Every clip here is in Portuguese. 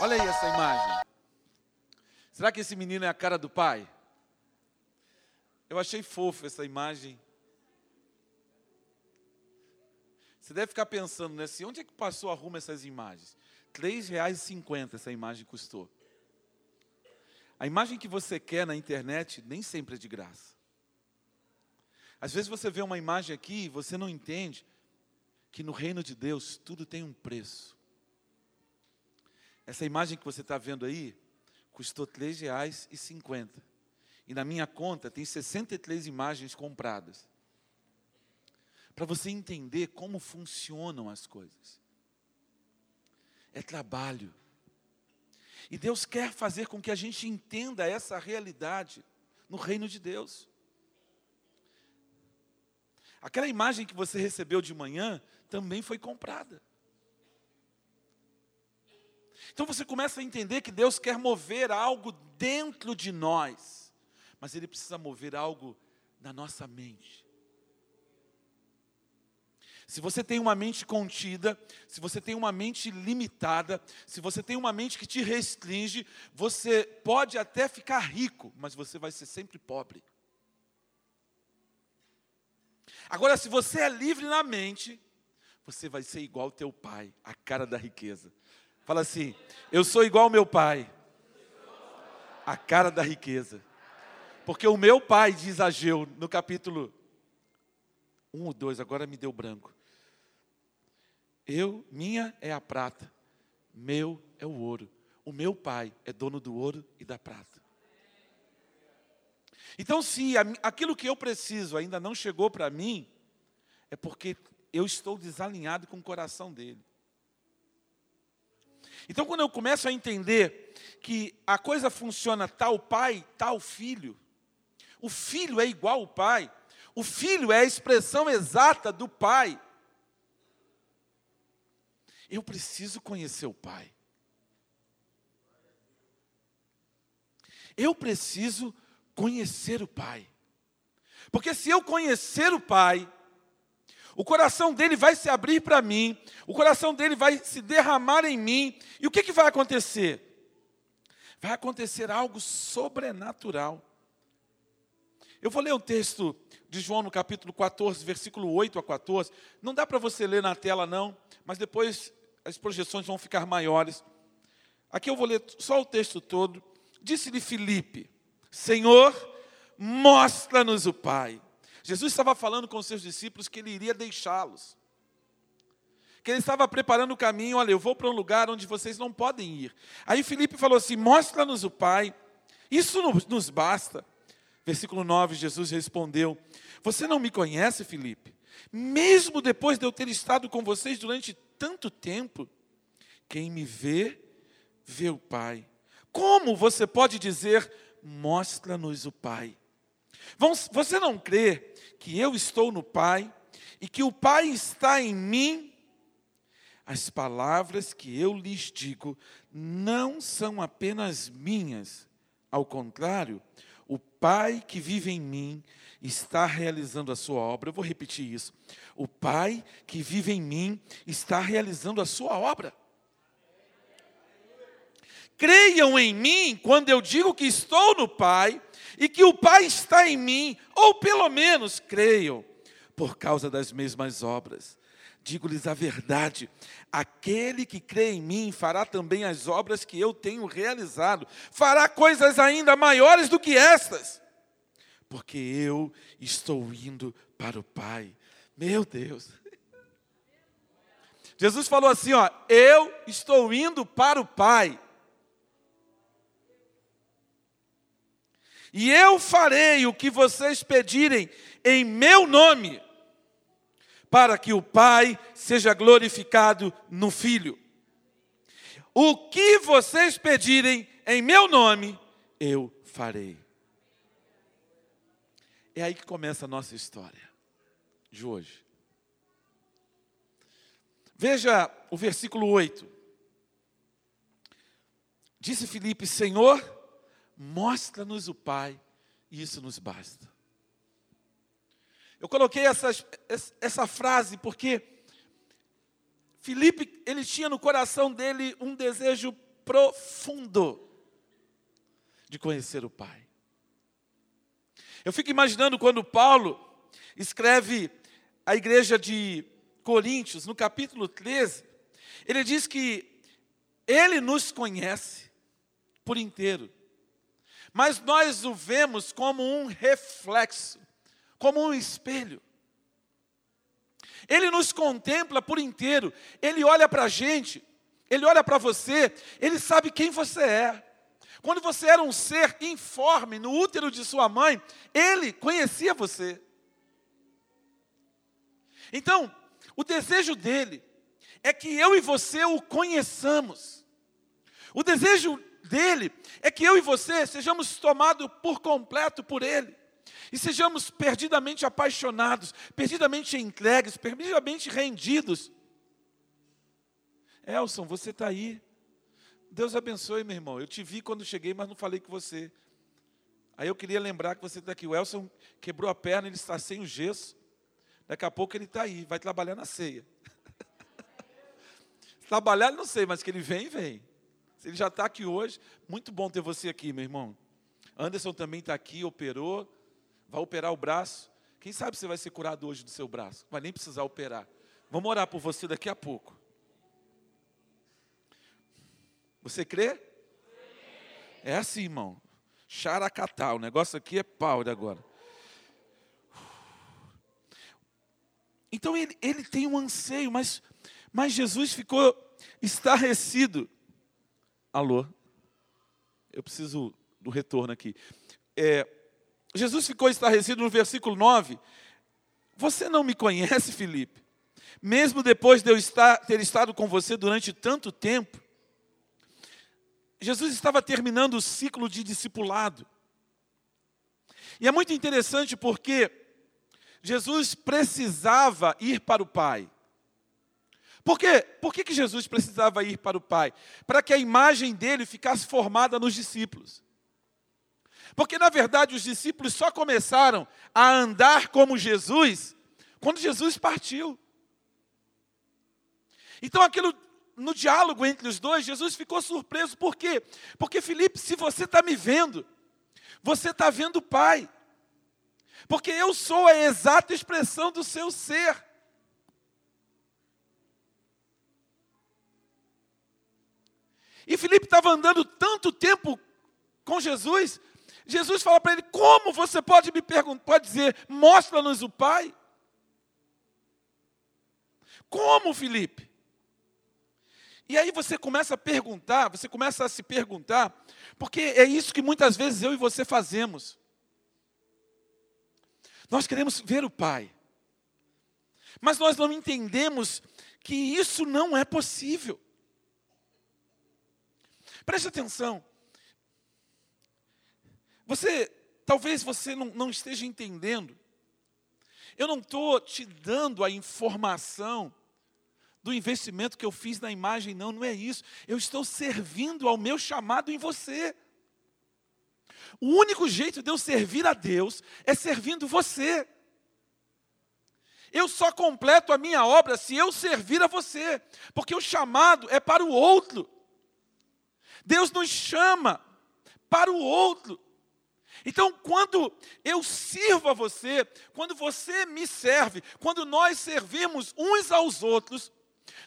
Olha aí essa imagem. Será que esse menino é a cara do pai? Eu achei fofo essa imagem. Você deve ficar pensando, né? Assim, onde é que passou arruma essas imagens? R$ 3,50 essa imagem custou. A imagem que você quer na internet nem sempre é de graça. Às vezes você vê uma imagem aqui e você não entende que no reino de Deus tudo tem um preço. Essa imagem que você está vendo aí custou R$ 3,50. E na minha conta tem 63 imagens compradas para você entender como funcionam as coisas. É trabalho. E Deus quer fazer com que a gente entenda essa realidade no reino de Deus. Aquela imagem que você recebeu de manhã também foi comprada. Então você começa a entender que Deus quer mover algo dentro de nós, mas Ele precisa mover algo na nossa mente. Se você tem uma mente contida, se você tem uma mente limitada, se você tem uma mente que te restringe, você pode até ficar rico, mas você vai ser sempre pobre. Agora, se você é livre na mente, você vai ser igual ao teu pai, a cara da riqueza. Fala assim: eu sou igual ao meu pai, a cara da riqueza. Porque o meu pai, diz Ageu, no capítulo 1 ou 2, agora me deu branco. Eu, minha é a prata, meu é o ouro. O meu pai é dono do ouro e da prata. Então, se aquilo que eu preciso ainda não chegou para mim, é porque eu estou desalinhado com o coração dele. Então, quando eu começo a entender que a coisa funciona tal pai, tal filho, o filho é igual ao pai, o filho é a expressão exata do pai. Eu preciso conhecer o Pai. Eu preciso conhecer o Pai. Porque se eu conhecer o Pai, o coração dele vai se abrir para mim, o coração dele vai se derramar em mim, e o que, que vai acontecer? Vai acontecer algo sobrenatural. Eu vou ler um texto de João no capítulo 14, versículo 8 a 14. Não dá para você ler na tela, não, mas depois as projeções vão ficar maiores. Aqui eu vou ler só o texto todo. Disse-lhe Filipe: Senhor, mostra-nos o Pai. Jesus estava falando com seus discípulos que ele iria deixá-los. Que ele estava preparando o caminho, olha, eu vou para um lugar onde vocês não podem ir. Aí Filipe falou assim: Mostra-nos o Pai. Isso nos basta. Versículo 9, Jesus respondeu: Você não me conhece, Filipe? Mesmo depois de eu ter estado com vocês durante tanto tempo, quem me vê, vê o Pai. Como você pode dizer, mostra-nos o Pai? Você não crê que eu estou no Pai e que o Pai está em mim? As palavras que eu lhes digo não são apenas minhas, ao contrário, o Pai que vive em mim está realizando a sua obra. Eu vou repetir isso. O Pai que vive em mim está realizando a sua obra. Creiam em mim quando eu digo que estou no Pai e que o Pai está em mim, ou pelo menos creiam por causa das mesmas obras. Digo-lhes a verdade: aquele que crê em mim fará também as obras que eu tenho realizado, fará coisas ainda maiores do que estas porque eu estou indo para o Pai. Meu Deus. Jesus falou assim, ó, eu estou indo para o Pai. E eu farei o que vocês pedirem em meu nome, para que o Pai seja glorificado no Filho. O que vocês pedirem em meu nome, eu farei. É aí que começa a nossa história de hoje. Veja o versículo 8. Disse Filipe: Senhor, mostra-nos o Pai, e isso nos basta. Eu coloquei essa, essa frase porque Filipe, ele tinha no coração dele um desejo profundo de conhecer o Pai. Eu fico imaginando quando Paulo escreve a igreja de Coríntios, no capítulo 13, ele diz que ele nos conhece por inteiro, mas nós o vemos como um reflexo, como um espelho. Ele nos contempla por inteiro, ele olha para a gente, ele olha para você, ele sabe quem você é. Quando você era um ser informe no útero de sua mãe, ele conhecia você. Então, o desejo dele é que eu e você o conheçamos. O desejo dele é que eu e você sejamos tomados por completo por ele. E sejamos perdidamente apaixonados, perdidamente entregues, perdidamente rendidos. Elson, você está aí. Deus abençoe, meu irmão. Eu te vi quando cheguei, mas não falei com você. Aí eu queria lembrar que você está aqui. O Elson quebrou a perna, ele está sem o gesso. Daqui a pouco ele está aí, vai trabalhar na ceia. trabalhar, não sei, mas que ele vem, vem. Ele já está aqui hoje, muito bom ter você aqui, meu irmão. Anderson também está aqui, operou, vai operar o braço. Quem sabe você vai ser curado hoje do seu braço? Vai nem precisar operar. Vamos orar por você daqui a pouco. Você crê? É assim, irmão. Xaracatá, o negócio aqui é pau agora. Então ele, ele tem um anseio, mas, mas Jesus ficou estarrecido. Alô? Eu preciso do retorno aqui. É, Jesus ficou estarrecido no versículo 9. Você não me conhece, Felipe? Mesmo depois de eu estar, ter estado com você durante tanto tempo, Jesus estava terminando o ciclo de discipulado. E é muito interessante porque Jesus precisava ir para o Pai. Por quê? Por que, que Jesus precisava ir para o Pai? Para que a imagem dele ficasse formada nos discípulos. Porque, na verdade, os discípulos só começaram a andar como Jesus quando Jesus partiu. Então, aquilo no diálogo entre os dois, Jesus ficou surpreso. Por quê? Porque, Felipe, se você está me vendo, você está vendo o Pai. Porque eu sou a exata expressão do seu ser. E Felipe estava andando tanto tempo com Jesus, Jesus fala para ele: Como você pode me perguntar, pode dizer, mostra-nos o Pai? Como, Felipe? E aí você começa a perguntar, você começa a se perguntar, porque é isso que muitas vezes eu e você fazemos. Nós queremos ver o Pai, mas nós não entendemos que isso não é possível. Preste atenção. Você, talvez você não, não esteja entendendo. Eu não estou te dando a informação do investimento que eu fiz na imagem, não, não é isso. Eu estou servindo ao meu chamado em você. O único jeito de eu servir a Deus é servindo você. Eu só completo a minha obra se eu servir a você, porque o chamado é para o outro. Deus nos chama para o outro. Então, quando eu sirvo a você, quando você me serve, quando nós servimos uns aos outros,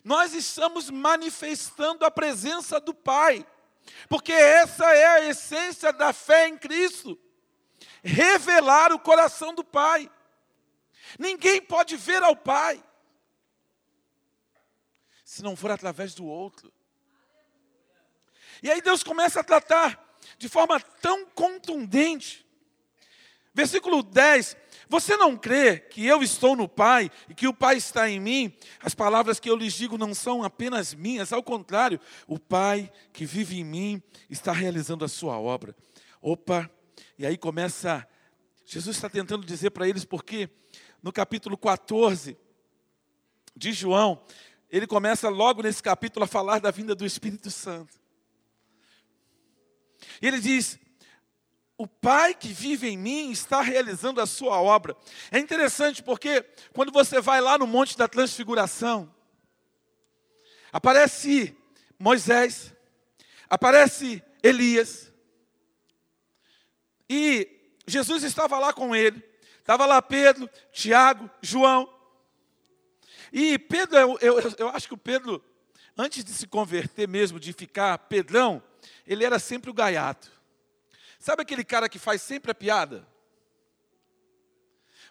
nós estamos manifestando a presença do Pai, porque essa é a essência da fé em Cristo revelar o coração do Pai. Ninguém pode ver ao Pai se não for através do outro. E aí Deus começa a tratar de forma tão contundente. Versículo 10: você não crê que eu estou no Pai e que o Pai está em mim? As palavras que eu lhes digo não são apenas minhas, ao contrário, o Pai que vive em mim está realizando a sua obra. Opa, e aí começa, Jesus está tentando dizer para eles, porque no capítulo 14 de João, ele começa logo nesse capítulo a falar da vinda do Espírito Santo. E ele diz: o Pai que vive em mim está realizando a sua obra. É interessante porque quando você vai lá no Monte da Transfiguração, aparece Moisés, aparece Elias. E Jesus estava lá com ele. Estava lá Pedro, Tiago, João. E Pedro, eu, eu, eu acho que o Pedro, antes de se converter mesmo, de ficar Pedrão, ele era sempre o gaiato. Sabe aquele cara que faz sempre a piada?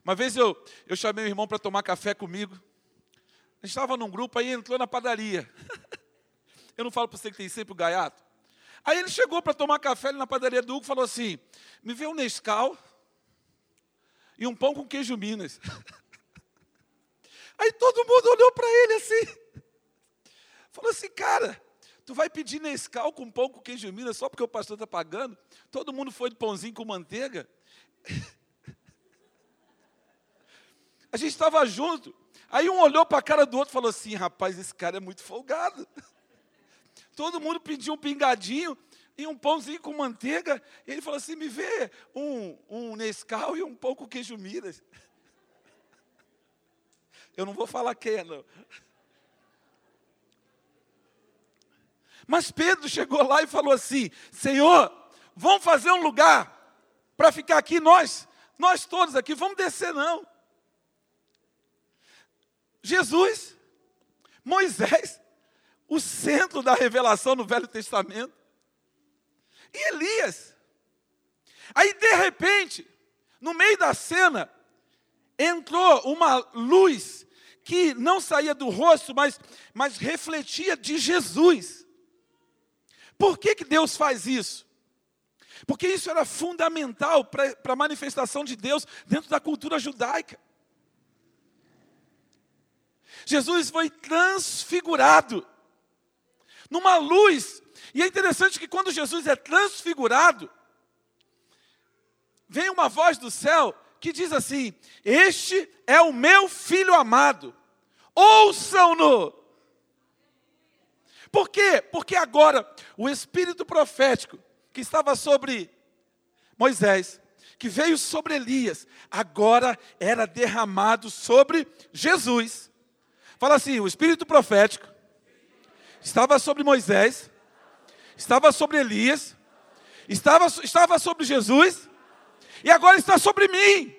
Uma vez eu, eu chamei meu irmão para tomar café comigo. A gente estava num grupo, aí entrou na padaria. eu não falo para você que tem sempre o gaiato? Aí ele chegou para tomar café ali na padaria do Hugo e falou assim: me vê um Nescau e um pão com queijo Minas. Aí todo mundo olhou para ele assim. Falou assim, cara, tu vai pedir Nescau com pão com queijo Minas só porque o pastor está pagando? Todo mundo foi de pãozinho com manteiga. A gente estava junto. Aí um olhou para a cara do outro e falou assim: rapaz, esse cara é muito folgado. Todo mundo pediu um pingadinho e um pãozinho com manteiga. Ele falou assim: me vê um, um Nescau e um pão com queijo Minas. Eu não vou falar quem é, não. Mas Pedro chegou lá e falou assim: Senhor, vamos fazer um lugar para ficar aqui nós, nós todos aqui, vamos descer não. Jesus, Moisés, o centro da revelação no Velho Testamento, e Elias. Aí, de repente, no meio da cena, entrou uma luz que não saía do rosto, mas, mas refletia de Jesus. Por que, que Deus faz isso? Porque isso era fundamental para a manifestação de Deus dentro da cultura judaica. Jesus foi transfigurado numa luz, e é interessante que quando Jesus é transfigurado, vem uma voz do céu que diz assim: Este é o meu filho amado, ouçam-no. Por quê? Porque agora o espírito profético que estava sobre Moisés, que veio sobre Elias, agora era derramado sobre Jesus. Fala assim: o espírito profético estava sobre Moisés, estava sobre Elias, estava, estava sobre Jesus, e agora está sobre mim.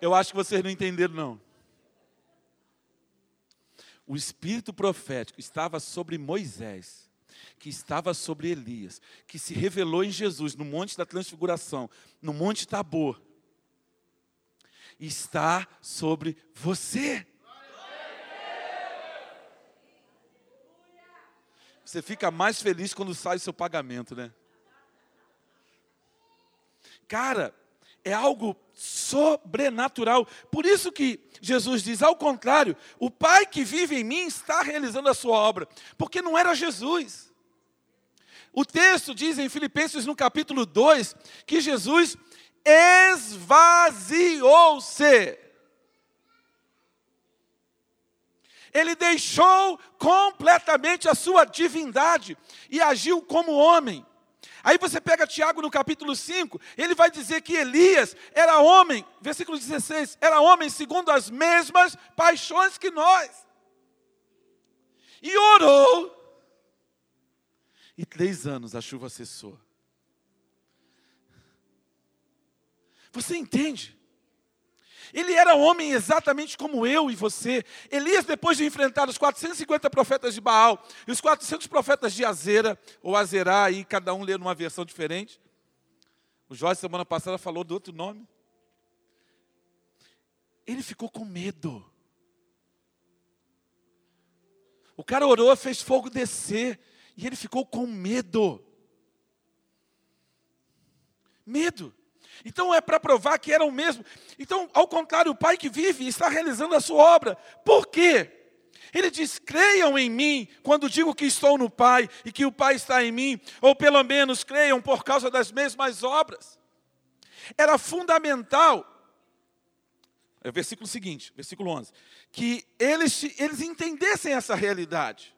Eu acho que vocês não entenderam, não. O espírito profético estava sobre Moisés, que estava sobre Elias, que se revelou em Jesus no Monte da Transfiguração, no Monte Tabor. Está sobre você. Você fica mais feliz quando sai o seu pagamento, né? Cara, é algo sobrenatural. Por isso que Jesus diz, ao contrário, o Pai que vive em mim está realizando a sua obra, porque não era Jesus. O texto diz em Filipenses no capítulo 2 que Jesus esvaziou-se. Ele deixou completamente a sua divindade e agiu como homem. Aí você pega Tiago no capítulo 5, ele vai dizer que Elias era homem, versículo 16, era homem segundo as mesmas paixões que nós. E orou. E três anos a chuva cessou. Você entende? Ele era homem exatamente como eu e você. Elias, depois de enfrentar os 450 profetas de Baal e os 400 profetas de Azera, ou Azerá, aí cada um lê numa versão diferente. O Jorge, semana passada, falou do outro nome. Ele ficou com medo. O cara orou, fez fogo descer, e ele ficou com medo. Medo. Então é para provar que eram mesmo. Então, ao contrário, o Pai que vive está realizando a sua obra. Por quê? Ele diz: creiam em mim quando digo que estou no Pai e que o Pai está em mim, ou pelo menos creiam por causa das mesmas obras. Era fundamental, é o versículo seguinte, versículo 11, que eles, eles entendessem essa realidade,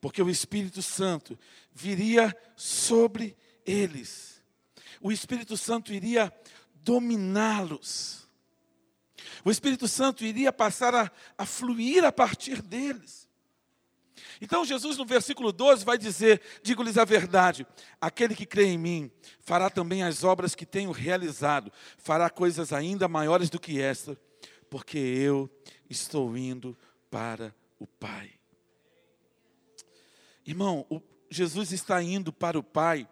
porque o Espírito Santo viria sobre eles o Espírito Santo iria dominá-los. O Espírito Santo iria passar a, a fluir a partir deles. Então Jesus no versículo 12 vai dizer: Digo-lhes a verdade, aquele que crê em mim fará também as obras que tenho realizado, fará coisas ainda maiores do que esta, porque eu estou indo para o Pai. Irmão, o, Jesus está indo para o Pai,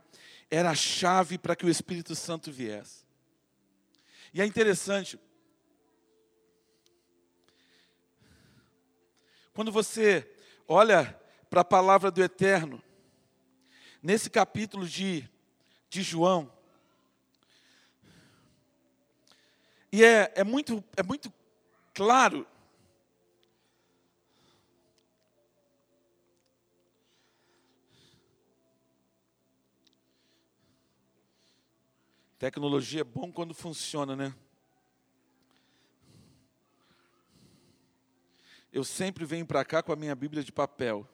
era a chave para que o Espírito Santo viesse. E é interessante, quando você olha para a palavra do Eterno, nesse capítulo de, de João, e é, é, muito, é muito claro Tecnologia é bom quando funciona, né? Eu sempre venho para cá com a minha Bíblia de papel.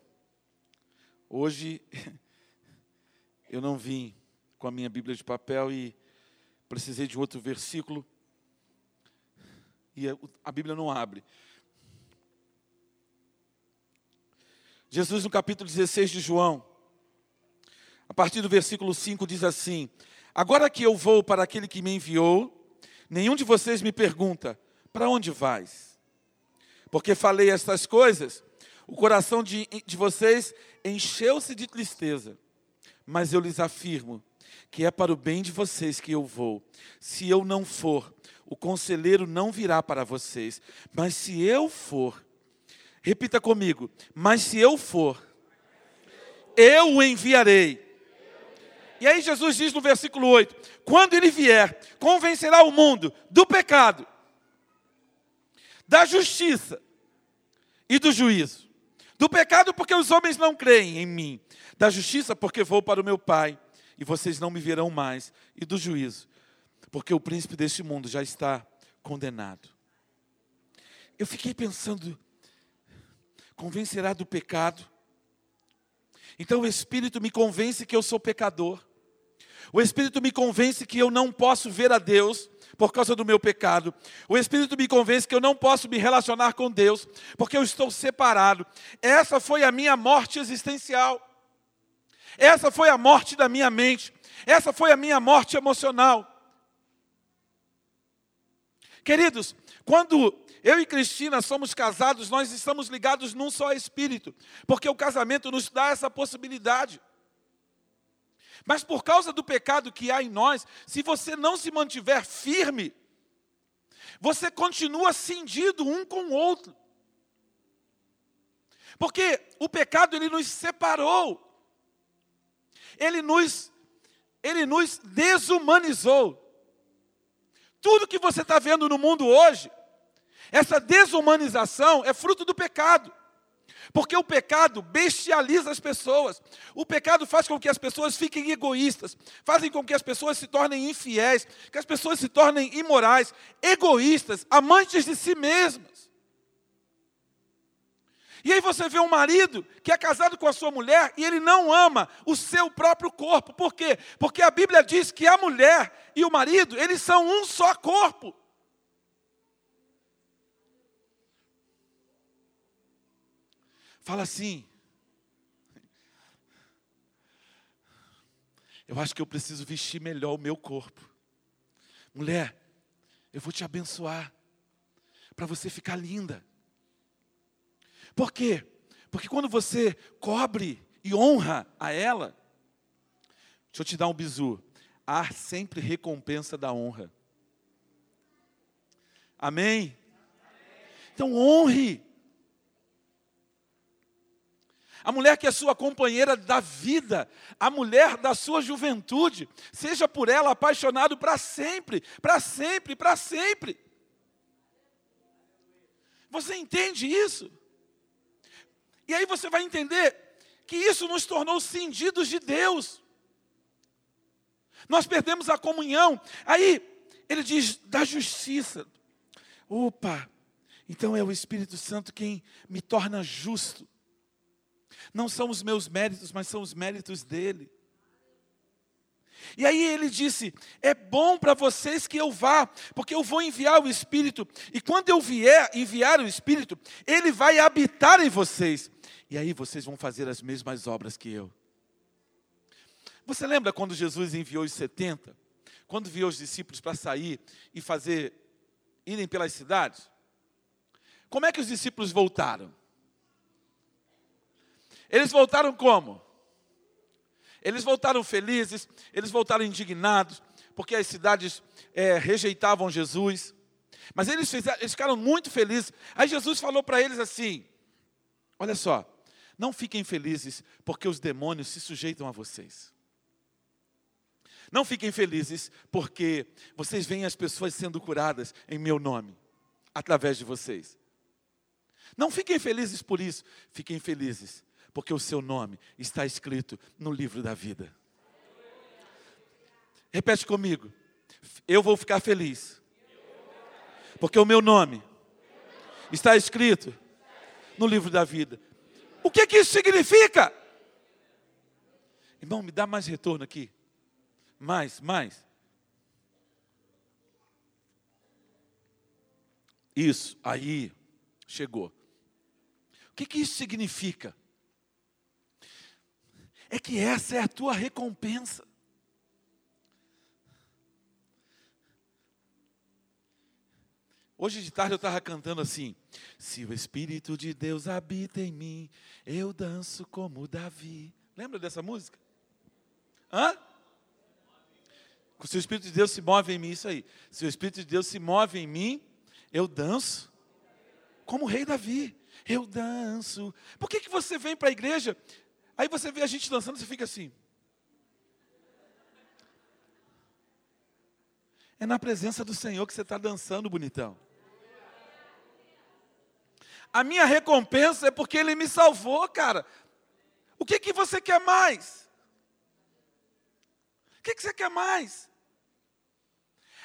Hoje eu não vim com a minha Bíblia de papel e precisei de outro versículo e a Bíblia não abre. Jesus, no capítulo 16 de João, a partir do versículo 5, diz assim: Agora que eu vou para aquele que me enviou, nenhum de vocês me pergunta: para onde vais? Porque falei estas coisas, o coração de, de vocês encheu-se de tristeza. Mas eu lhes afirmo que é para o bem de vocês que eu vou. Se eu não for, o conselheiro não virá para vocês. Mas se eu for, repita comigo: mas se eu for, eu o enviarei. E aí Jesus diz no versículo 8: quando ele vier, convencerá o mundo do pecado, da justiça e do juízo. Do pecado, porque os homens não creem em mim. Da justiça, porque vou para o meu Pai e vocês não me verão mais. E do juízo, porque o príncipe deste mundo já está condenado. Eu fiquei pensando, convencerá do pecado, então o Espírito me convence que eu sou pecador. O Espírito me convence que eu não posso ver a Deus por causa do meu pecado. O Espírito me convence que eu não posso me relacionar com Deus porque eu estou separado. Essa foi a minha morte existencial. Essa foi a morte da minha mente. Essa foi a minha morte emocional. Queridos, quando eu e Cristina somos casados, nós estamos ligados num só espírito, porque o casamento nos dá essa possibilidade. Mas por causa do pecado que há em nós, se você não se mantiver firme, você continua cindido um com o outro. Porque o pecado ele nos separou. Ele nos ele nos desumanizou. Tudo que você está vendo no mundo hoje, essa desumanização é fruto do pecado. Porque o pecado bestializa as pessoas. O pecado faz com que as pessoas fiquem egoístas, fazem com que as pessoas se tornem infiéis, que as pessoas se tornem imorais, egoístas, amantes de si mesmas. E aí você vê um marido que é casado com a sua mulher e ele não ama o seu próprio corpo. Por quê? Porque a Bíblia diz que a mulher e o marido, eles são um só corpo. Fala assim. Eu acho que eu preciso vestir melhor o meu corpo. Mulher, eu vou te abençoar para você ficar linda. Por quê? Porque quando você cobre e honra a ela, deixa eu te dar um bizu. Há sempre recompensa da honra. Amém? Então honre a mulher que é sua companheira da vida, a mulher da sua juventude, seja por ela apaixonado para sempre, para sempre, para sempre. Você entende isso? E aí você vai entender que isso nos tornou cindidos de Deus. Nós perdemos a comunhão. Aí ele diz da justiça. Opa, então é o Espírito Santo quem me torna justo. Não são os meus méritos, mas são os méritos dele. E aí ele disse: É bom para vocês que eu vá, porque eu vou enviar o Espírito, e quando eu vier enviar o Espírito, ele vai habitar em vocês, e aí vocês vão fazer as mesmas obras que eu. Você lembra quando Jesus enviou os 70? Quando enviou os discípulos para sair e fazer, irem pelas cidades? Como é que os discípulos voltaram? Eles voltaram como? Eles voltaram felizes, eles voltaram indignados, porque as cidades é, rejeitavam Jesus. Mas eles, fizeram, eles ficaram muito felizes. Aí Jesus falou para eles assim: Olha só, não fiquem felizes, porque os demônios se sujeitam a vocês. Não fiquem felizes, porque vocês veem as pessoas sendo curadas em meu nome, através de vocês. Não fiquem felizes por isso, fiquem felizes, porque o seu nome está escrito no livro da vida. Repete comigo. Eu vou ficar feliz, porque o meu nome está escrito no livro da vida. O que, que isso significa? Irmão, me dá mais retorno aqui. Mais, mais. Isso, aí, chegou. O que, que isso significa? É que essa é a tua recompensa. Hoje de tarde eu estava cantando assim: Se o Espírito de Deus habita em mim, eu danço como Davi. Lembra dessa música? Hã? Se o Espírito de Deus se move em mim, isso aí. Se o Espírito de Deus se move em mim, eu danço como o rei Davi. Eu danço. Por que, que você vem para a igreja? Aí você vê a gente dançando, você fica assim. É na presença do Senhor que você está dançando, bonitão. A minha recompensa é porque Ele me salvou, cara. O que, que você quer mais? O que, que você quer mais?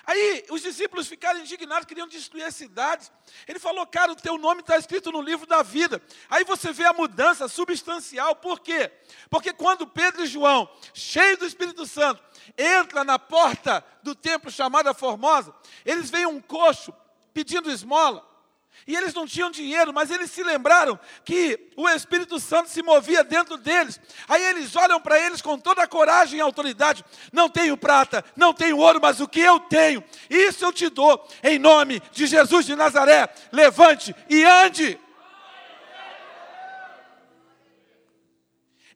Aí os discípulos ficaram indignados, queriam destruir as cidades. Ele falou, cara, o teu nome está escrito no livro da vida. Aí você vê a mudança substancial. Por quê? Porque quando Pedro e João, cheios do Espírito Santo, entram na porta do templo chamada Formosa, eles veem um coxo pedindo esmola. E eles não tinham dinheiro, mas eles se lembraram que o Espírito Santo se movia dentro deles. Aí eles olham para eles com toda a coragem e autoridade: Não tenho prata, não tenho ouro, mas o que eu tenho, isso eu te dou, em nome de Jesus de Nazaré. Levante e ande.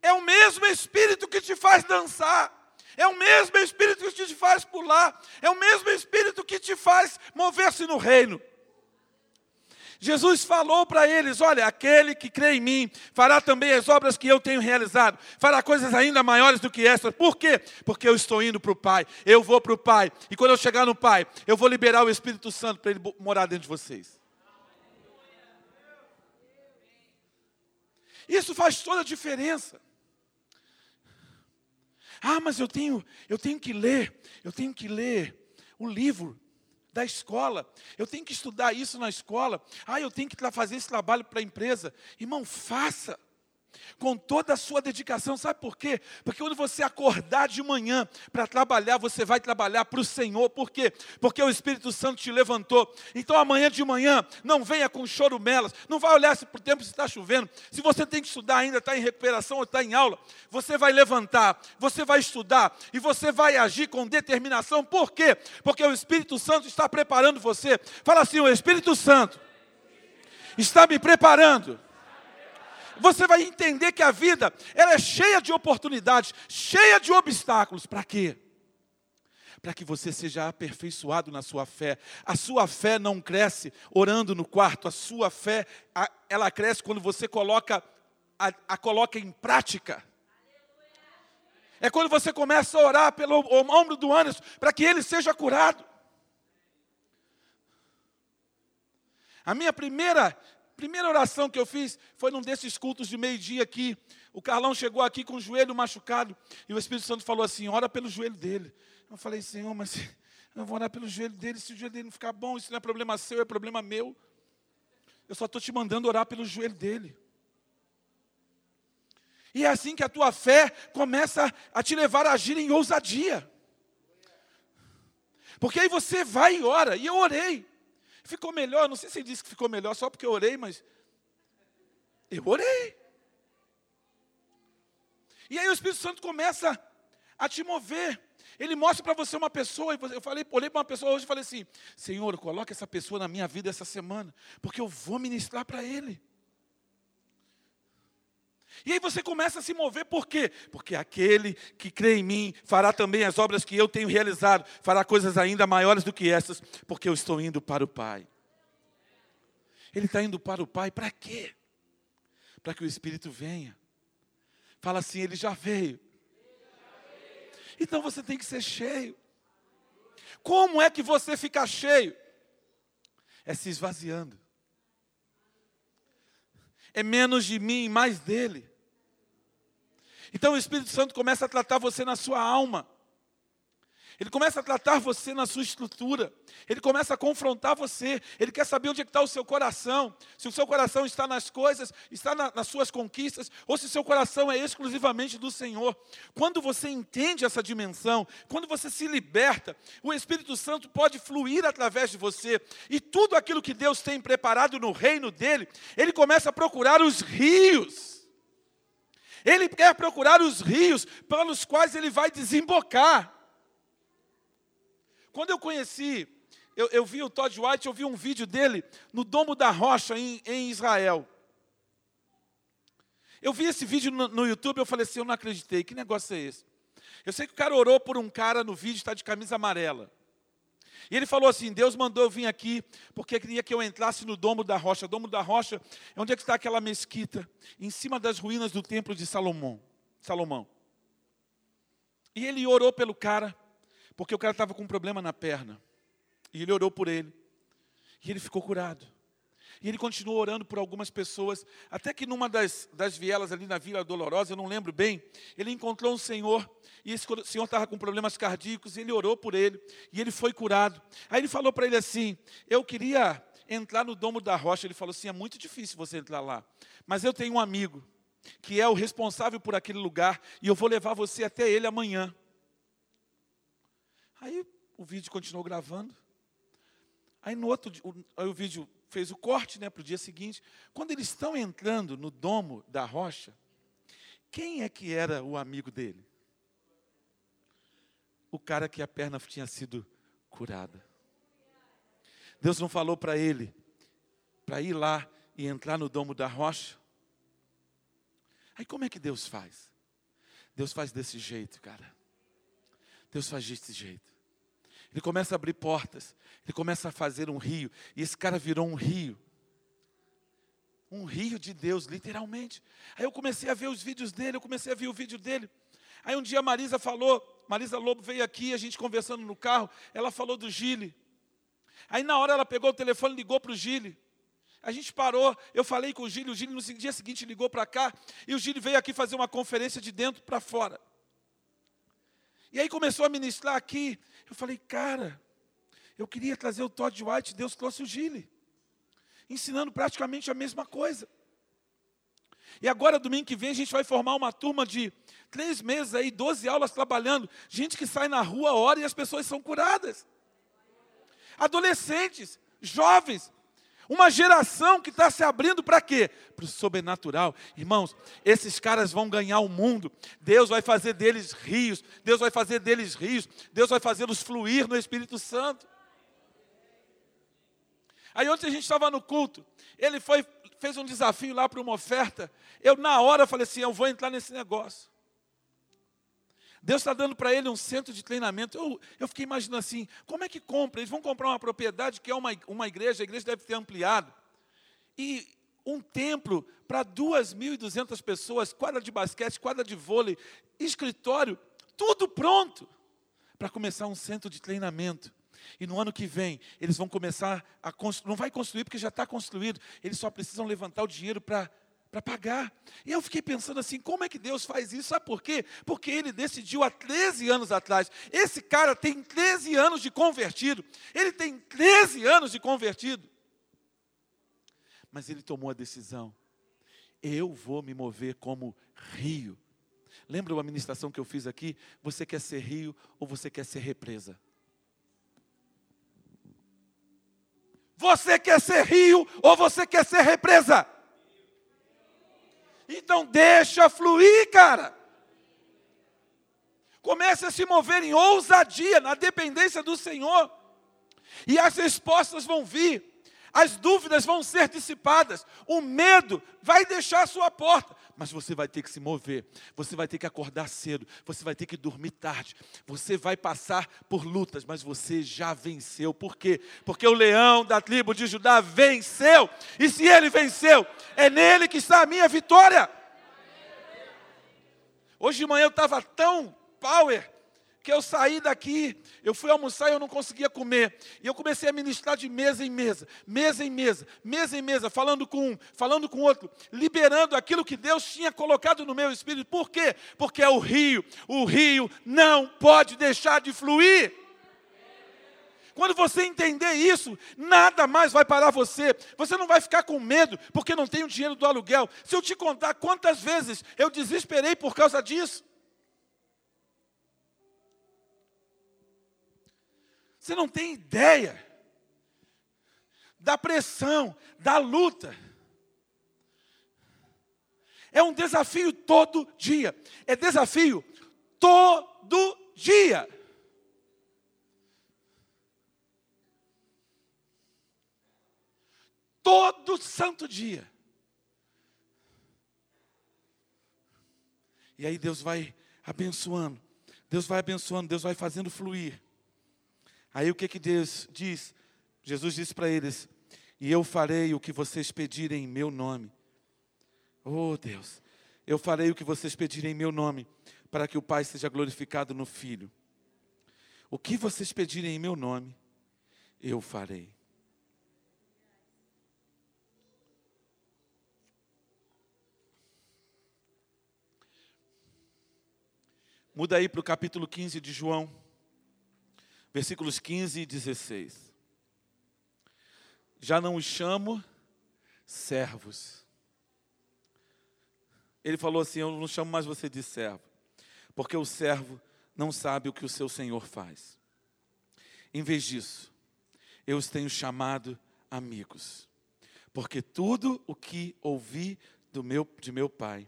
É o mesmo Espírito que te faz dançar. É o mesmo Espírito que te faz pular. É o mesmo Espírito que te faz mover-se no reino. Jesus falou para eles: Olha, aquele que crê em mim fará também as obras que eu tenho realizado, fará coisas ainda maiores do que essas. Por quê? Porque eu estou indo para o Pai, eu vou para o Pai, e quando eu chegar no Pai, eu vou liberar o Espírito Santo para ele morar dentro de vocês. Isso faz toda a diferença. Ah, mas eu tenho, eu tenho que ler, eu tenho que ler o livro da escola. Eu tenho que estudar isso na escola. Ah, eu tenho que fazer esse trabalho para a empresa. Irmão, faça com toda a sua dedicação. Sabe por quê? Porque quando você acordar de manhã para trabalhar, você vai trabalhar para o Senhor. Por quê? Porque o Espírito Santo te levantou. Então amanhã de manhã, não venha com chorumelas, não vai olhar se por tempo está chovendo. Se você tem que estudar ainda, está em recuperação ou está em aula, você vai levantar, você vai estudar e você vai agir com determinação. Por quê? Porque o Espírito Santo está preparando você. Fala assim: o Espírito Santo está me preparando você vai entender que a vida ela é cheia de oportunidades, cheia de obstáculos. Para quê? Para que você seja aperfeiçoado na sua fé. A sua fé não cresce orando no quarto, a sua fé ela cresce quando você coloca a, a coloca em prática. É quando você começa a orar pelo ombro do Anderson para que ele seja curado. A minha primeira primeira oração que eu fiz foi num desses cultos de meio-dia aqui. O Carlão chegou aqui com o joelho machucado e o Espírito Santo falou assim: ora pelo joelho dele. Eu falei, Senhor, mas eu vou orar pelo joelho dele. Se o joelho dele não ficar bom, isso não é problema seu, é problema meu. Eu só estou te mandando orar pelo joelho dele. E é assim que a tua fé começa a te levar a agir em ousadia. Porque aí você vai e ora, e eu orei. Ficou melhor, não sei se ele disse que ficou melhor só porque eu orei, mas eu orei. E aí o Espírito Santo começa a te mover. Ele mostra para você uma pessoa, eu falei, olhei para uma pessoa hoje e falei assim: Senhor, coloque essa pessoa na minha vida essa semana, porque eu vou ministrar para ele. E aí você começa a se mover, por quê? Porque aquele que crê em mim fará também as obras que eu tenho realizado, fará coisas ainda maiores do que essas, porque eu estou indo para o Pai. Ele está indo para o Pai para quê? Para que o Espírito venha. Fala assim, ele já veio. Então você tem que ser cheio. Como é que você fica cheio? É se esvaziando. É menos de mim e mais dele. Então o Espírito Santo começa a tratar você na sua alma. Ele começa a tratar você na sua estrutura. Ele começa a confrontar você. Ele quer saber onde é está o seu coração. Se o seu coração está nas coisas, está na, nas suas conquistas, ou se o seu coração é exclusivamente do Senhor. Quando você entende essa dimensão, quando você se liberta, o Espírito Santo pode fluir através de você. E tudo aquilo que Deus tem preparado no reino dele, ele começa a procurar os rios. Ele quer procurar os rios pelos quais ele vai desembocar. Quando eu conheci, eu, eu, vi o Todd White, eu vi um vídeo dele no Domo da Rocha, em, em Israel. Eu vi esse vídeo no, no YouTube, eu falei assim, eu não acreditei, que negócio é esse? Eu sei que o cara orou por um cara no vídeo, está de camisa amarela. E ele falou assim: Deus mandou eu vir aqui porque queria que eu entrasse no Domo da Rocha. O Domo da Rocha é onde é que está aquela mesquita, em cima das ruínas do templo de Salomão. Salomão. E ele orou pelo cara, porque o cara estava com um problema na perna. E ele orou por ele. E ele ficou curado. E ele continuou orando por algumas pessoas, até que numa das, das vielas ali na Vila Dolorosa, eu não lembro bem, ele encontrou um senhor, e esse senhor estava com problemas cardíacos, e ele orou por ele, e ele foi curado. Aí ele falou para ele assim: Eu queria entrar no domo da rocha. Ele falou assim: É muito difícil você entrar lá, mas eu tenho um amigo que é o responsável por aquele lugar, e eu vou levar você até ele amanhã. Aí o vídeo continuou gravando. Aí no outro aí o vídeo fez o corte né, para o dia seguinte. Quando eles estão entrando no domo da rocha, quem é que era o amigo dele? O cara que a perna tinha sido curada. Deus não falou para ele para ir lá e entrar no domo da rocha? Aí como é que Deus faz? Deus faz desse jeito, cara. Deus faz desse jeito. Ele começa a abrir portas, ele começa a fazer um rio, e esse cara virou um rio. Um rio de Deus, literalmente. Aí eu comecei a ver os vídeos dele, eu comecei a ver o vídeo dele. Aí um dia a Marisa falou, Marisa Lobo veio aqui, a gente conversando no carro, ela falou do Gile. Aí na hora ela pegou o telefone ligou para o Gile. A gente parou, eu falei com o Gile, o Gile no dia seguinte ligou para cá, e o Gile veio aqui fazer uma conferência de dentro para fora. E aí começou a ministrar aqui. Eu falei, cara, eu queria trazer o Todd White, Deus trouxe o Gile. Ensinando praticamente a mesma coisa. E agora, domingo que vem, a gente vai formar uma turma de três meses aí, 12 aulas trabalhando. Gente que sai na rua, ora e as pessoas são curadas. Adolescentes, jovens, uma geração que está se abrindo para quê? Para o sobrenatural. Irmãos, esses caras vão ganhar o mundo. Deus vai fazer deles rios. Deus vai fazer deles rios. Deus vai fazê-los fluir no Espírito Santo. Aí ontem a gente estava no culto. Ele foi, fez um desafio lá para uma oferta. Eu, na hora, falei assim: eu vou entrar nesse negócio. Deus está dando para ele um centro de treinamento. Eu, eu fiquei imaginando assim: como é que compra? Eles vão comprar uma propriedade que é uma, uma igreja, a igreja deve ter ampliado. E um templo para 2.200 pessoas, quadra de basquete, quadra de vôlei, escritório, tudo pronto para começar um centro de treinamento. E no ano que vem, eles vão começar a construir, não vai construir porque já está construído, eles só precisam levantar o dinheiro para para pagar. E eu fiquei pensando assim: como é que Deus faz isso? Sabe por quê? Porque ele decidiu há 13 anos atrás. Esse cara tem 13 anos de convertido. Ele tem 13 anos de convertido. Mas ele tomou a decisão: eu vou me mover como rio. Lembra a ministração que eu fiz aqui? Você quer ser rio ou você quer ser represa? Você quer ser rio ou você quer ser represa? Então deixa fluir, cara. Comece a se mover em ousadia, na dependência do Senhor. E as respostas vão vir as dúvidas vão ser dissipadas, o medo vai deixar a sua porta, mas você vai ter que se mover, você vai ter que acordar cedo, você vai ter que dormir tarde, você vai passar por lutas, mas você já venceu. Por quê? Porque o leão da tribo de Judá venceu, e se ele venceu, é nele que está a minha vitória. Hoje de manhã eu estava tão power que eu saí daqui, eu fui almoçar e eu não conseguia comer. E eu comecei a ministrar de mesa em mesa, mesa em mesa, mesa em mesa, falando com um, falando com outro, liberando aquilo que Deus tinha colocado no meu espírito. Por quê? Porque é o rio. O rio não pode deixar de fluir. Quando você entender isso, nada mais vai parar você. Você não vai ficar com medo porque não tem o dinheiro do aluguel. Se eu te contar quantas vezes eu desesperei por causa disso. Você não tem ideia da pressão, da luta. É um desafio todo dia. É desafio todo dia. Todo santo dia. E aí Deus vai abençoando. Deus vai abençoando, Deus vai fazendo fluir. Aí o que que Deus diz? Jesus disse para eles: E eu farei o que vocês pedirem em meu nome. Oh Deus, eu farei o que vocês pedirem em meu nome, para que o Pai seja glorificado no Filho. O que vocês pedirem em meu nome, eu farei. Muda aí para o capítulo 15 de João versículos 15 e 16. Já não os chamo servos. Ele falou assim: Eu não chamo mais você de servo, porque o servo não sabe o que o seu senhor faz. Em vez disso, eu os tenho chamado amigos, porque tudo o que ouvi do meu, de meu pai,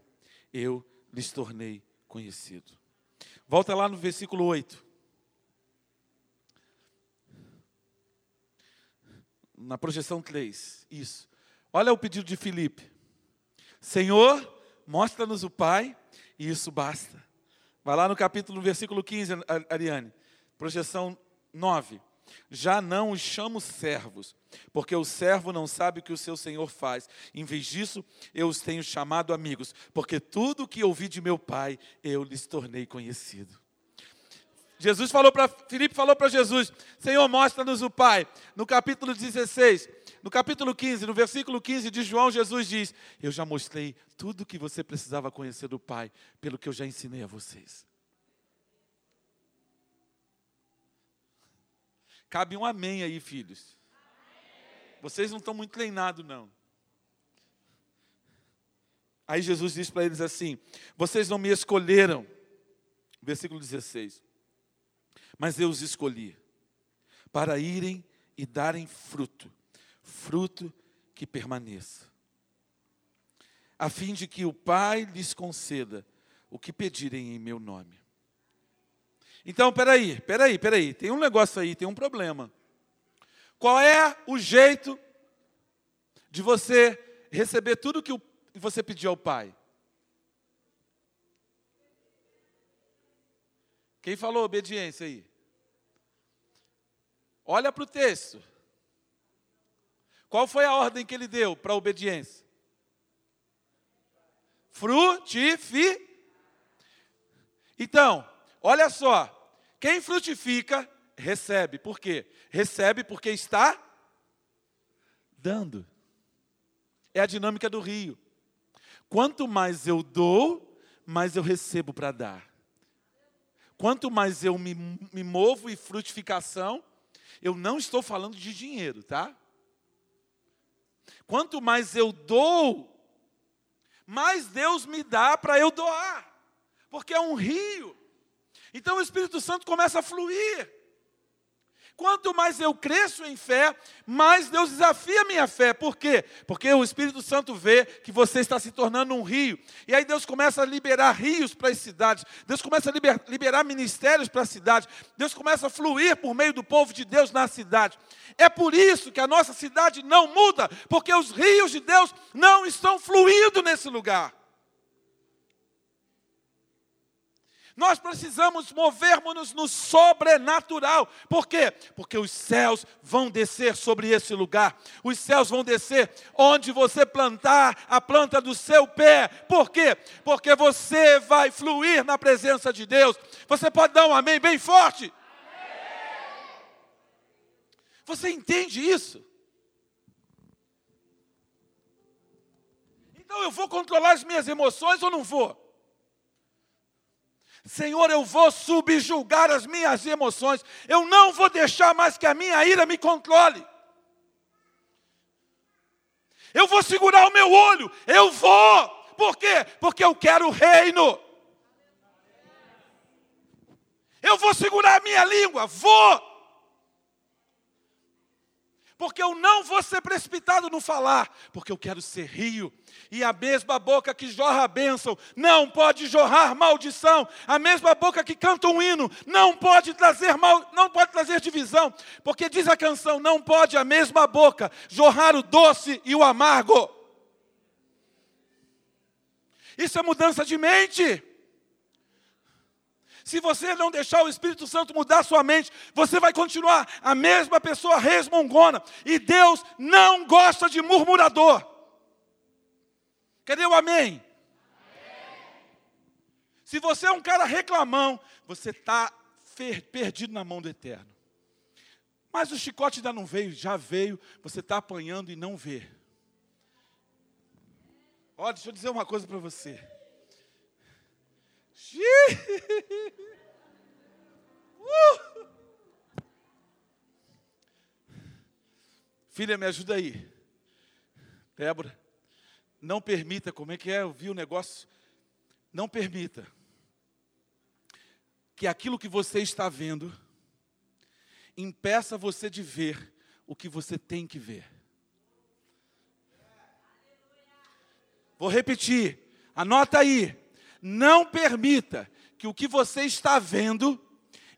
eu lhes tornei conhecido. Volta lá no versículo 8. Na projeção 3, isso. Olha o pedido de Filipe. Senhor, mostra-nos o Pai, e isso basta. Vai lá no capítulo, no versículo 15, Ariane. Projeção 9. Já não os chamo servos, porque o servo não sabe o que o seu senhor faz. Em vez disso, eu os tenho chamado amigos, porque tudo o que ouvi de meu pai, eu lhes tornei conhecido. Jesus falou para Filipe falou para Jesus: Senhor, mostra-nos o Pai. No capítulo 16, no capítulo 15, no versículo 15 de João, Jesus diz: Eu já mostrei tudo o que você precisava conhecer do Pai, pelo que eu já ensinei a vocês. Cabe um amém aí, filhos. Vocês não estão muito treinados, não. Aí Jesus diz para eles assim: Vocês não me escolheram. Versículo 16 mas eu os escolhi para irem e darem fruto, fruto que permaneça, a fim de que o Pai lhes conceda o que pedirem em meu nome. Então, peraí, peraí, peraí, tem um negócio aí, tem um problema. Qual é o jeito de você receber tudo que você pediu ao Pai? Quem falou obediência aí? Olha para o texto. Qual foi a ordem que ele deu para a obediência? Frutifi. Então, olha só. Quem frutifica, recebe. Por quê? Recebe porque está dando. É a dinâmica do rio. Quanto mais eu dou, mais eu recebo para dar. Quanto mais eu me, me movo em frutificação, eu não estou falando de dinheiro, tá? Quanto mais eu dou, mais Deus me dá para eu doar, porque é um rio. Então o Espírito Santo começa a fluir. Quanto mais eu cresço em fé, mais Deus desafia a minha fé. Por quê? Porque o Espírito Santo vê que você está se tornando um rio. E aí Deus começa a liberar rios para as cidades. Deus começa a liber, liberar ministérios para a cidade. Deus começa a fluir por meio do povo de Deus na cidade. É por isso que a nossa cidade não muda, porque os rios de Deus não estão fluindo nesse lugar. Nós precisamos movermos-nos no sobrenatural. Por quê? Porque os céus vão descer sobre esse lugar. Os céus vão descer onde você plantar a planta do seu pé. Por quê? Porque você vai fluir na presença de Deus. Você pode dar um amém bem forte? Você entende isso? Então eu vou controlar as minhas emoções ou não vou? Senhor, eu vou subjugar as minhas emoções, eu não vou deixar mais que a minha ira me controle. Eu vou segurar o meu olho, eu vou. Por quê? Porque eu quero o reino. Eu vou segurar a minha língua, vou porque eu não vou ser precipitado no falar, porque eu quero ser rio. E a mesma boca que jorra a bênção não pode jorrar maldição. A mesma boca que canta um hino não pode trazer mal, não pode trazer divisão, porque diz a canção, não pode a mesma boca jorrar o doce e o amargo. Isso é mudança de mente. Se você não deixar o Espírito Santo mudar sua mente, você vai continuar a mesma pessoa resmungona. E Deus não gosta de murmurador. Cadê o amém? amém. Se você é um cara reclamão, você está perdido na mão do Eterno. Mas o chicote ainda não veio, já veio, você está apanhando e não vê. Olha, deixa eu dizer uma coisa para você. Uh! Filha, me ajuda aí. Débora, não permita, como é que é? Eu vi o negócio. Não permita que aquilo que você está vendo impeça você de ver o que você tem que ver. Vou repetir, anota aí. Não permita que o que você está vendo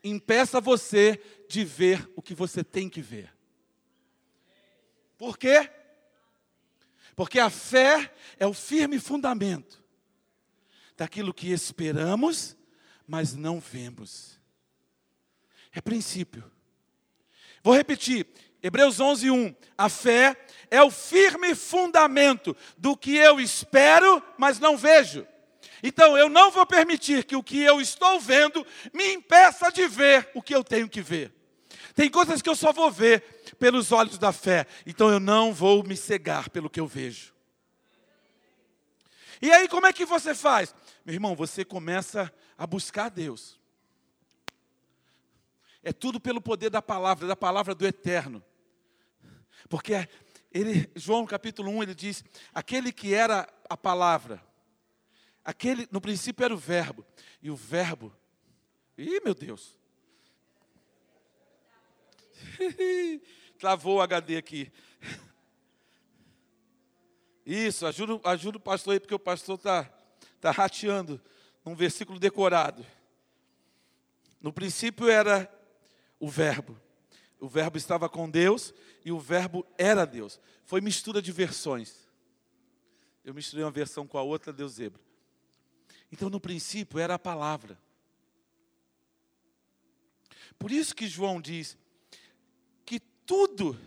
impeça você de ver o que você tem que ver. Por quê? Porque a fé é o firme fundamento daquilo que esperamos, mas não vemos. É princípio. Vou repetir, Hebreus 11, 1. A fé é o firme fundamento do que eu espero, mas não vejo. Então eu não vou permitir que o que eu estou vendo me impeça de ver o que eu tenho que ver. Tem coisas que eu só vou ver pelos olhos da fé, então eu não vou me cegar pelo que eu vejo. E aí como é que você faz? Meu irmão, você começa a buscar Deus. É tudo pelo poder da palavra, da palavra do eterno. Porque ele, João capítulo 1, ele diz: aquele que era a palavra, Aquele, no princípio era o verbo. E o verbo. Ih, meu Deus. Travou o HD aqui. Isso, ajuda, ajuda o pastor aí, porque o pastor está tá rateando num versículo decorado. No princípio era o verbo. O verbo estava com Deus e o verbo era Deus. Foi mistura de versões. Eu misturei uma versão com a outra, Deus zebra. Então, no princípio, era a palavra. Por isso que João diz que tudo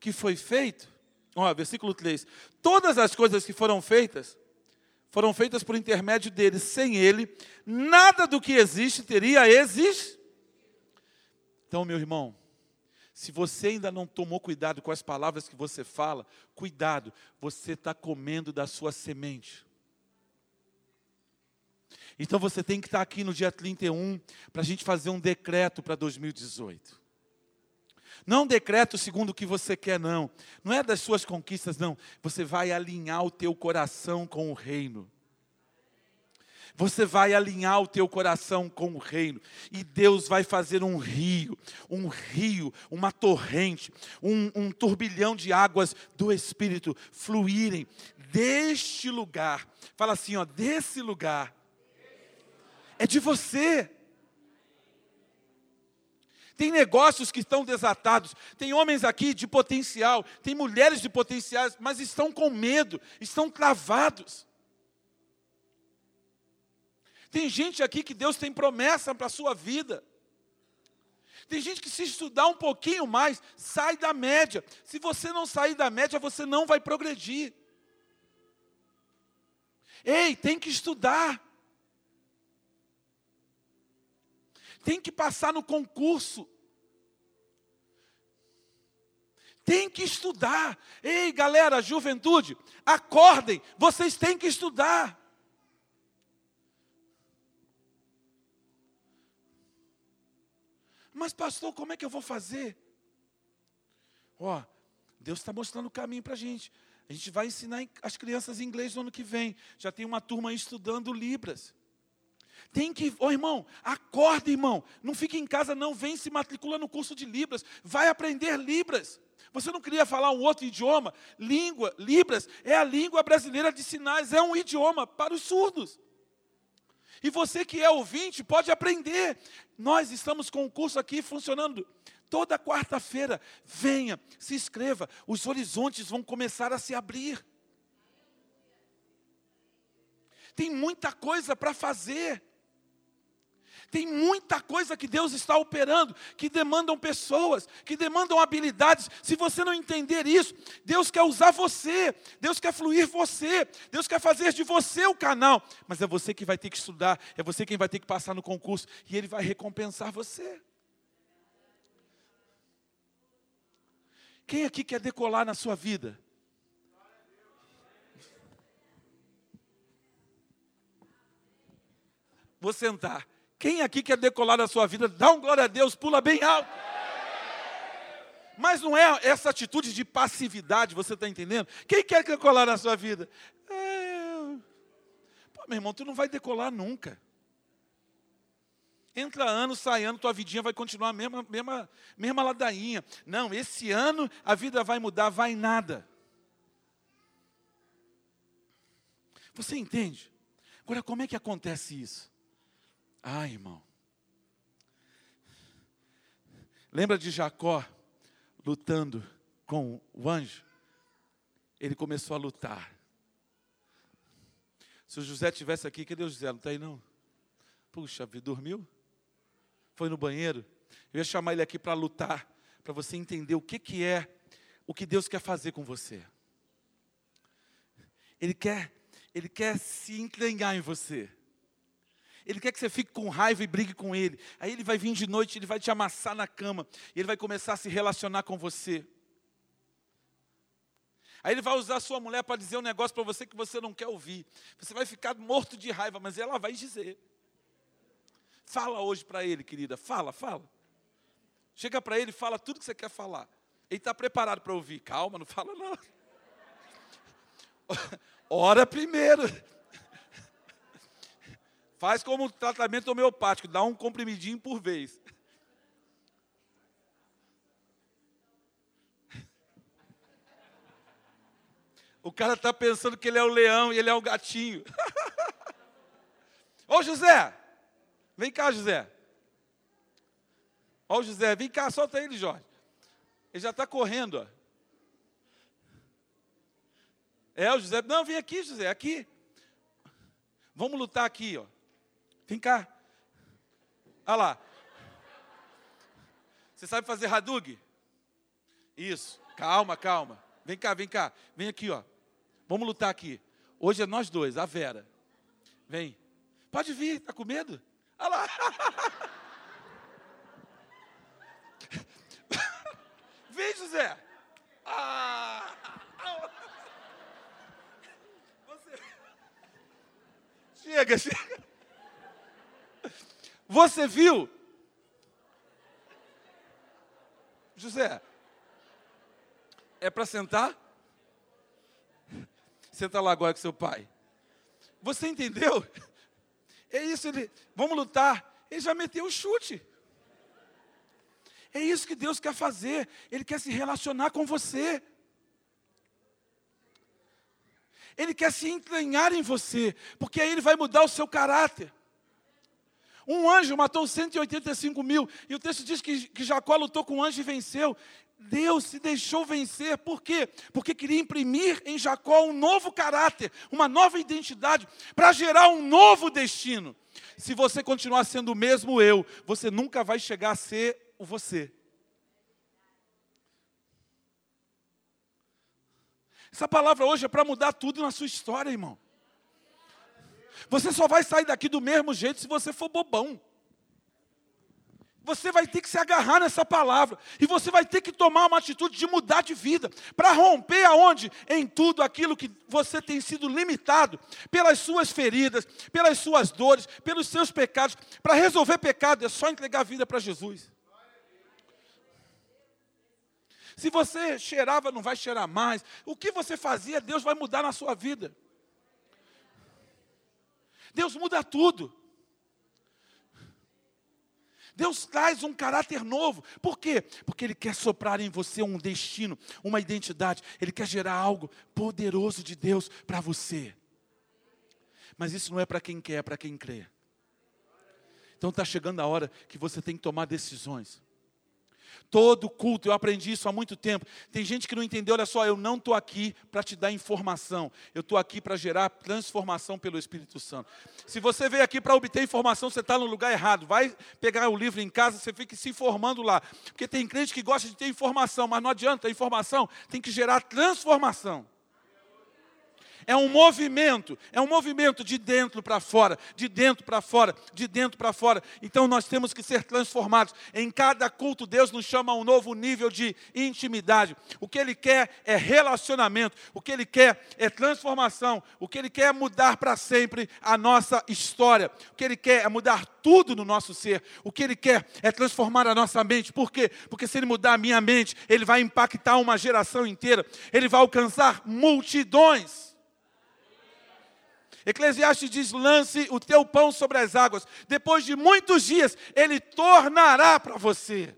que foi feito, ó, versículo 3: todas as coisas que foram feitas, foram feitas por intermédio dele. Sem ele, nada do que existe teria existido. Então, meu irmão, se você ainda não tomou cuidado com as palavras que você fala, cuidado, você está comendo da sua semente. Então você tem que estar aqui no dia 31 para a gente fazer um decreto para 2018. Não decreto segundo o que você quer, não. Não é das suas conquistas, não. Você vai alinhar o teu coração com o reino. Você vai alinhar o teu coração com o reino e Deus vai fazer um rio, um rio, uma torrente, um, um turbilhão de águas do Espírito fluírem deste lugar. Fala assim, ó, desse lugar. É de você. Tem negócios que estão desatados, tem homens aqui de potencial, tem mulheres de potenciais, mas estão com medo, estão travados. Tem gente aqui que Deus tem promessa para a sua vida. Tem gente que se estudar um pouquinho mais, sai da média. Se você não sair da média, você não vai progredir. Ei, tem que estudar. Tem que passar no concurso. Tem que estudar. Ei, galera, juventude, acordem, vocês têm que estudar. Mas, pastor, como é que eu vou fazer? Ó, Deus está mostrando o caminho para a gente. A gente vai ensinar as crianças inglês no ano que vem. Já tem uma turma aí estudando Libras. Tem que, ô oh, irmão, acorda, irmão. Não fique em casa, não. Vem se matricula no curso de Libras. Vai aprender Libras. Você não queria falar um outro idioma? Língua, Libras, é a língua brasileira de sinais, é um idioma para os surdos. E você que é ouvinte, pode aprender. Nós estamos com o curso aqui funcionando toda quarta-feira. Venha, se inscreva. Os horizontes vão começar a se abrir. Tem muita coisa para fazer. Tem muita coisa que Deus está operando, que demandam pessoas, que demandam habilidades. Se você não entender isso, Deus quer usar você, Deus quer fluir você, Deus quer fazer de você o canal. Mas é você que vai ter que estudar, é você quem vai ter que passar no concurso, e Ele vai recompensar você. Quem aqui quer decolar na sua vida? Vou sentar. Quem aqui quer decolar na sua vida, dá um glória a Deus, pula bem alto. Mas não é essa atitude de passividade, você está entendendo? Quem quer decolar na sua vida? É... Pô, meu irmão, tu não vai decolar nunca. Entra ano, sai ano, tua vidinha vai continuar a mesma, mesma, mesma ladainha. Não, esse ano a vida vai mudar, vai nada. Você entende? Agora, como é que acontece isso? Ah, irmão. Lembra de Jacó lutando com o anjo? Ele começou a lutar. Se o José tivesse aqui, cadê o José? Não está aí não? Puxa vida, dormiu? Foi no banheiro? Eu ia chamar ele aqui para lutar, para você entender o que, que é, o que Deus quer fazer com você. Ele quer, ele quer se entranhar em você. Ele quer que você fique com raiva e brigue com ele. Aí ele vai vir de noite, ele vai te amassar na cama. E ele vai começar a se relacionar com você. Aí ele vai usar sua mulher para dizer um negócio para você que você não quer ouvir. Você vai ficar morto de raiva, mas ela vai dizer. Fala hoje para ele, querida. Fala, fala. Chega para ele e fala tudo que você quer falar. Ele está preparado para ouvir. Calma, não fala não. Ora primeiro. Faz como tratamento homeopático, dá um comprimidinho por vez. O cara está pensando que ele é o leão e ele é o gatinho. Ô José, vem cá, José. Ó José, vem cá, solta ele, Jorge. Ele já está correndo, ó. É, o José, não, vem aqui, José, aqui. Vamos lutar aqui, ó. Vem cá. Olha lá. Você sabe fazer Hadug? Isso. Calma, calma. Vem cá, vem cá. Vem aqui, ó. Vamos lutar aqui. Hoje é nós dois, a Vera. Vem. Pode vir, tá com medo? Olha lá. Vem, José. Ah. Você... Chega, chega. Você viu? José, é para sentar? Senta lá agora com seu pai. Você entendeu? É isso, ele, vamos lutar. Ele já meteu o chute. É isso que Deus quer fazer. Ele quer se relacionar com você. Ele quer se entranhar em você, porque aí ele vai mudar o seu caráter. Um anjo matou 185 mil, e o texto diz que, que Jacó lutou com um anjo e venceu. Deus se deixou vencer, por quê? Porque queria imprimir em Jacó um novo caráter, uma nova identidade, para gerar um novo destino. Se você continuar sendo o mesmo eu, você nunca vai chegar a ser o você. Essa palavra hoje é para mudar tudo na sua história, irmão. Você só vai sair daqui do mesmo jeito se você for bobão. Você vai ter que se agarrar nessa palavra. E você vai ter que tomar uma atitude de mudar de vida. Para romper aonde? Em tudo aquilo que você tem sido limitado pelas suas feridas, pelas suas dores, pelos seus pecados. Para resolver pecado é só entregar a vida para Jesus. Se você cheirava, não vai cheirar mais. O que você fazia, Deus vai mudar na sua vida. Deus muda tudo. Deus traz um caráter novo. Por quê? Porque Ele quer soprar em você um destino, uma identidade. Ele quer gerar algo poderoso de Deus para você. Mas isso não é para quem quer, é para quem crê. Então está chegando a hora que você tem que tomar decisões. Todo culto, eu aprendi isso há muito tempo. Tem gente que não entendeu, olha só, eu não estou aqui para te dar informação, eu estou aqui para gerar transformação pelo Espírito Santo. Se você veio aqui para obter informação, você está no lugar errado. Vai pegar o livro em casa, você fica se informando lá. Porque tem crente que gosta de ter informação, mas não adianta, a informação tem que gerar transformação. É um movimento, é um movimento de dentro para fora, de dentro para fora, de dentro para fora. Então nós temos que ser transformados. Em cada culto, Deus nos chama a um novo nível de intimidade. O que Ele quer é relacionamento, o que Ele quer é transformação, o que Ele quer é mudar para sempre a nossa história, o que Ele quer é mudar tudo no nosso ser, o que Ele quer é transformar a nossa mente. Por quê? Porque se Ele mudar a minha mente, Ele vai impactar uma geração inteira, Ele vai alcançar multidões. Eclesiastes diz: lance o teu pão sobre as águas. Depois de muitos dias, ele tornará para você.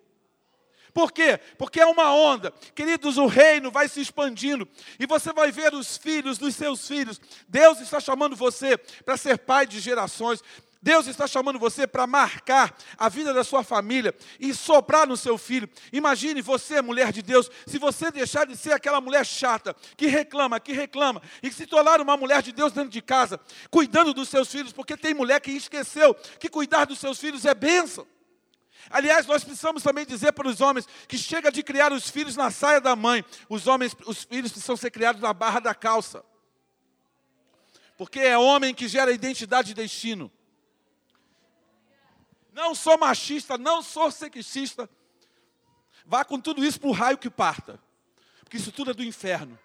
Por quê? Porque é uma onda. Queridos, o reino vai se expandindo e você vai ver os filhos dos seus filhos. Deus está chamando você para ser pai de gerações. Deus está chamando você para marcar a vida da sua família e soprar no seu filho. Imagine você, mulher de Deus, se você deixar de ser aquela mulher chata, que reclama, que reclama, e se tornar uma mulher de Deus dentro de casa, cuidando dos seus filhos, porque tem mulher que esqueceu que cuidar dos seus filhos é bênção. Aliás, nós precisamos também dizer para os homens que chega de criar os filhos na saia da mãe. Os homens, os filhos precisam ser criados na barra da calça. Porque é homem que gera identidade e destino. Não sou machista, não sou sexista. Vá com tudo isso para o raio que parta. Porque isso tudo é do inferno.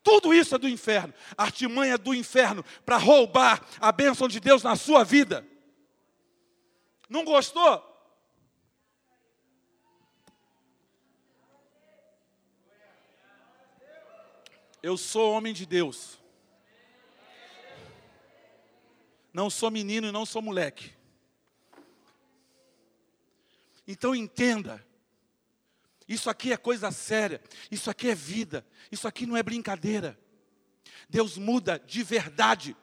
Tudo isso é do inferno. artimanha do inferno para roubar a bênção de Deus na sua vida. Não gostou? Eu sou homem de Deus. Não sou menino e não sou moleque. Então entenda. Isso aqui é coisa séria. Isso aqui é vida. Isso aqui não é brincadeira. Deus muda de verdade.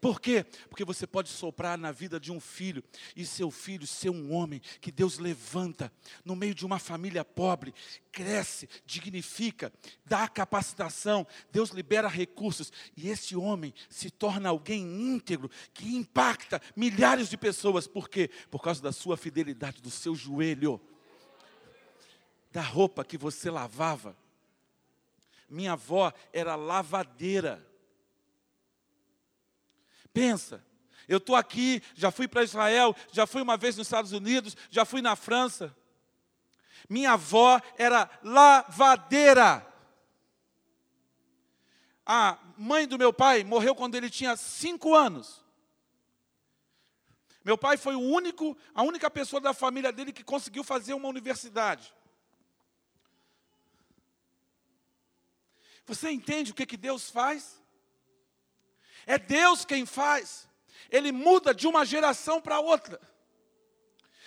Por quê? Porque você pode soprar na vida de um filho e seu filho ser um homem que Deus levanta no meio de uma família pobre, cresce, dignifica, dá capacitação, Deus libera recursos e esse homem se torna alguém íntegro que impacta milhares de pessoas. Por quê? Por causa da sua fidelidade, do seu joelho, da roupa que você lavava. Minha avó era lavadeira. Pensa, eu estou aqui, já fui para Israel, já fui uma vez nos Estados Unidos, já fui na França. Minha avó era lavadeira. A mãe do meu pai morreu quando ele tinha cinco anos. Meu pai foi o único, a única pessoa da família dele que conseguiu fazer uma universidade. Você entende o que, que Deus faz? É Deus quem faz. Ele muda de uma geração para outra.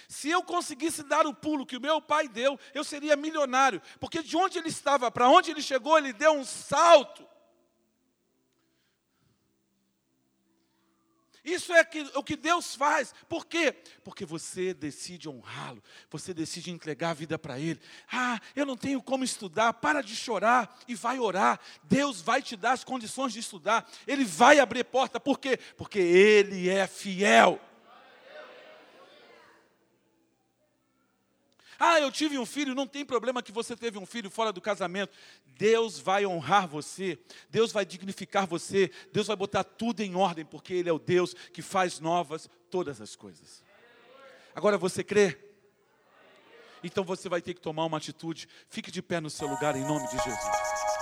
Se eu conseguisse dar o pulo que o meu pai deu, eu seria milionário, porque de onde ele estava para onde ele chegou, ele deu um salto. Isso é o que Deus faz. Por quê? Porque você decide honrá-lo, você decide entregar a vida para Ele. Ah, eu não tenho como estudar, para de chorar e vai orar. Deus vai te dar as condições de estudar, Ele vai abrir porta. Por quê? Porque Ele é fiel. Ah, eu tive um filho, não tem problema que você teve um filho fora do casamento. Deus vai honrar você, Deus vai dignificar você, Deus vai botar tudo em ordem, porque Ele é o Deus que faz novas todas as coisas. Agora você crê? Então você vai ter que tomar uma atitude. Fique de pé no seu lugar em nome de Jesus.